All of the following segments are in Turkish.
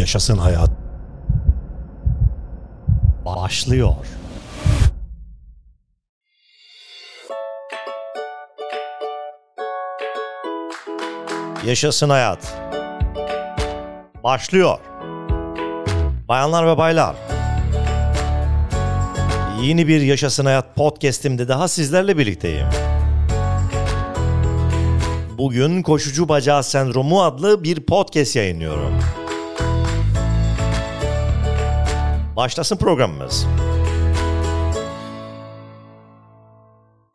Yaşasın hayat. Başlıyor. Yaşasın hayat. Başlıyor. Bayanlar ve baylar. Yeni bir Yaşasın Hayat podcast'imde daha sizlerle birlikteyim. Bugün Koşucu Bacağı Sendromu adlı bir podcast yayınlıyorum. Başlasın programımız.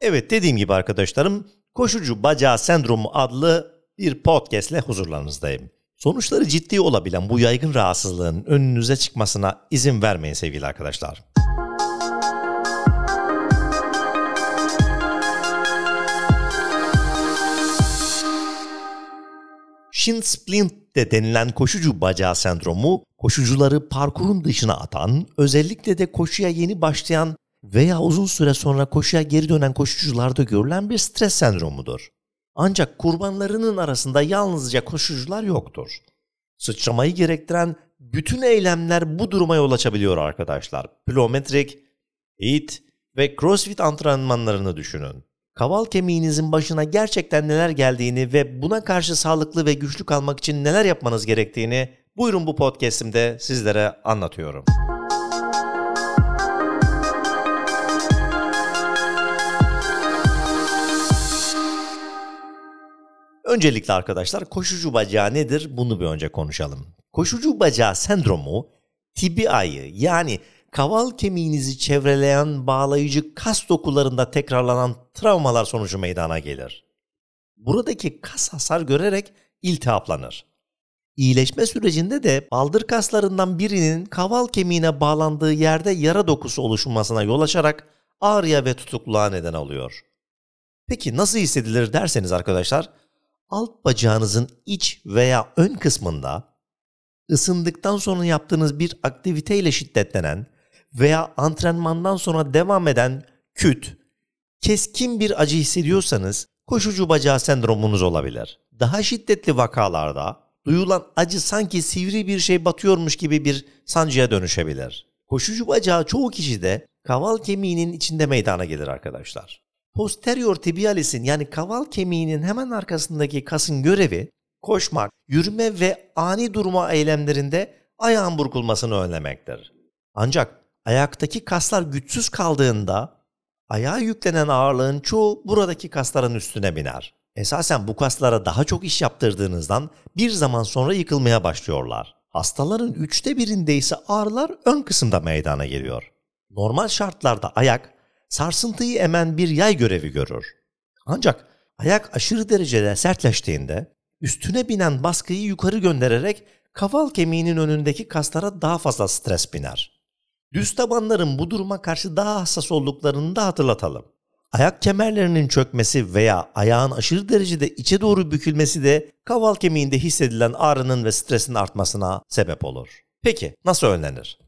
Evet dediğim gibi arkadaşlarım Koşucu Bacağı Sendromu adlı bir podcast ile huzurlarınızdayım. Sonuçları ciddi olabilen bu yaygın rahatsızlığın önünüze çıkmasına izin vermeyin sevgili arkadaşlar. Shin splint de denilen koşucu bacağı sendromu, koşucuları parkurun dışına atan, özellikle de koşuya yeni başlayan veya uzun süre sonra koşuya geri dönen koşucularda görülen bir stres sendromudur. Ancak kurbanlarının arasında yalnızca koşucular yoktur. Sıçramayı gerektiren bütün eylemler bu duruma yol açabiliyor arkadaşlar. Plyometrik, HIIT ve CrossFit antrenmanlarını düşünün. Kaval kemiğinizin başına gerçekten neler geldiğini ve buna karşı sağlıklı ve güçlü kalmak için neler yapmanız gerektiğini buyurun bu podcast'imde sizlere anlatıyorum. Öncelikle arkadaşlar koşucu bacağı nedir bunu bir önce konuşalım. Koşucu bacağı sendromu TBI'yi yani kaval kemiğinizi çevreleyen bağlayıcı kas dokularında tekrarlanan travmalar sonucu meydana gelir. Buradaki kas hasar görerek iltihaplanır. İyileşme sürecinde de baldır kaslarından birinin kaval kemiğine bağlandığı yerde yara dokusu oluşmasına yol açarak ağrıya ve tutukluğa neden oluyor. Peki nasıl hissedilir derseniz arkadaşlar, alt bacağınızın iç veya ön kısmında ısındıktan sonra yaptığınız bir aktiviteyle şiddetlenen veya antrenmandan sonra devam eden küt, keskin bir acı hissediyorsanız koşucu bacağı sendromunuz olabilir. Daha şiddetli vakalarda duyulan acı sanki sivri bir şey batıyormuş gibi bir sancıya dönüşebilir. Koşucu bacağı çoğu kişide kaval kemiğinin içinde meydana gelir arkadaşlar. Posterior tibialis'in yani kaval kemiğinin hemen arkasındaki kasın görevi koşmak, yürüme ve ani durma eylemlerinde ayağın burkulmasını önlemektir. Ancak ayaktaki kaslar güçsüz kaldığında ayağa yüklenen ağırlığın çoğu buradaki kasların üstüne biner. Esasen bu kaslara daha çok iş yaptırdığınızdan bir zaman sonra yıkılmaya başlıyorlar. Hastaların üçte birinde ise ağrılar ön kısımda meydana geliyor. Normal şartlarda ayak sarsıntıyı emen bir yay görevi görür. Ancak ayak aşırı derecede sertleştiğinde üstüne binen baskıyı yukarı göndererek kaval kemiğinin önündeki kaslara daha fazla stres biner. Düz tabanların bu duruma karşı daha hassas olduklarını da hatırlatalım. Ayak kemerlerinin çökmesi veya ayağın aşırı derecede içe doğru bükülmesi de kaval kemiğinde hissedilen ağrının ve stresin artmasına sebep olur. Peki nasıl önlenir?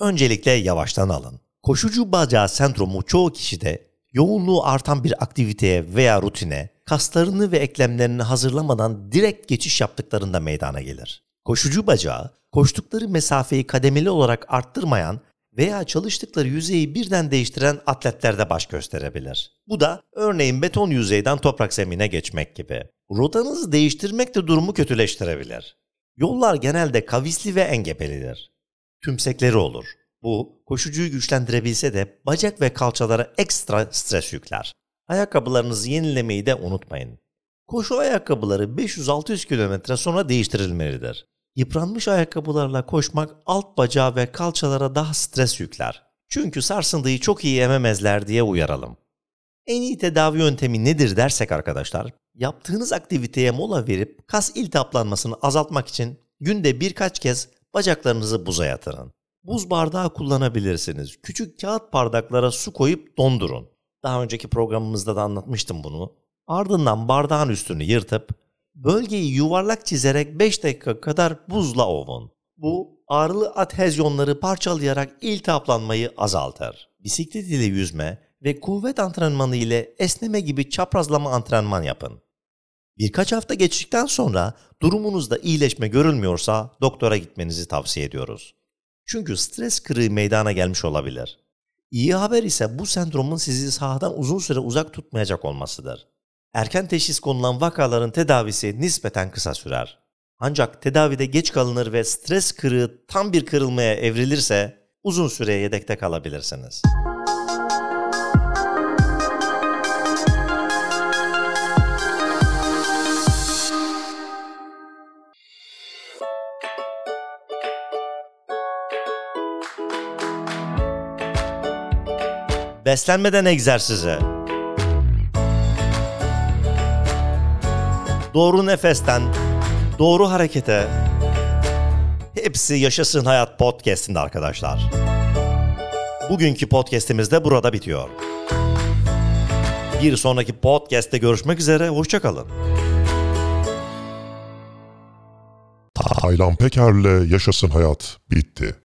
Öncelikle yavaştan alın. Koşucu bacağı sendromu çoğu kişide yoğunluğu artan bir aktiviteye veya rutine kaslarını ve eklemlerini hazırlamadan direkt geçiş yaptıklarında meydana gelir. Koşucu bacağı, koştukları mesafeyi kademeli olarak arttırmayan veya çalıştıkları yüzeyi birden değiştiren atletlerde baş gösterebilir. Bu da örneğin beton yüzeyden toprak zemine geçmek gibi. Rotanızı değiştirmek de durumu kötüleştirebilir. Yollar genelde kavisli ve engebelidir. Tümsekleri olur. Bu koşucuyu güçlendirebilse de bacak ve kalçalara ekstra stres yükler. Ayakkabılarınızı yenilemeyi de unutmayın. Koşu ayakkabıları 500-600 kilometre sonra değiştirilmelidir. Yıpranmış ayakkabılarla koşmak alt bacağı ve kalçalara daha stres yükler. Çünkü sarsıntıyı çok iyi ememezler diye uyaralım. En iyi tedavi yöntemi nedir dersek arkadaşlar, yaptığınız aktiviteye mola verip kas iltihaplanmasını azaltmak için günde birkaç kez bacaklarınızı buza yatırın. Buz bardağı kullanabilirsiniz. Küçük kağıt bardaklara su koyup dondurun. Daha önceki programımızda da anlatmıştım bunu. Ardından bardağın üstünü yırtıp bölgeyi yuvarlak çizerek 5 dakika kadar buzla ovun. Bu ağrılı adhezyonları parçalayarak iltihaplanmayı azaltır. Bisiklet ile yüzme ve kuvvet antrenmanı ile esneme gibi çaprazlama antrenman yapın. Birkaç hafta geçtikten sonra durumunuzda iyileşme görülmüyorsa doktora gitmenizi tavsiye ediyoruz. Çünkü stres kırığı meydana gelmiş olabilir. İyi haber ise bu sendromun sizi sahadan uzun süre uzak tutmayacak olmasıdır. Erken teşhis konulan vakaların tedavisi nispeten kısa sürer. Ancak tedavide geç kalınır ve stres kırığı tam bir kırılmaya evrilirse uzun süre yedekte kalabilirsiniz. Beslenmeden egzersize. Doğru nefesten doğru harekete. Hepsi Yaşasın Hayat podcast'inde arkadaşlar. Bugünkü podcast'imiz de burada bitiyor. Bir sonraki podcast'te görüşmek üzere, hoşçakalın. Taylan Peker'le Yaşasın Hayat bitti.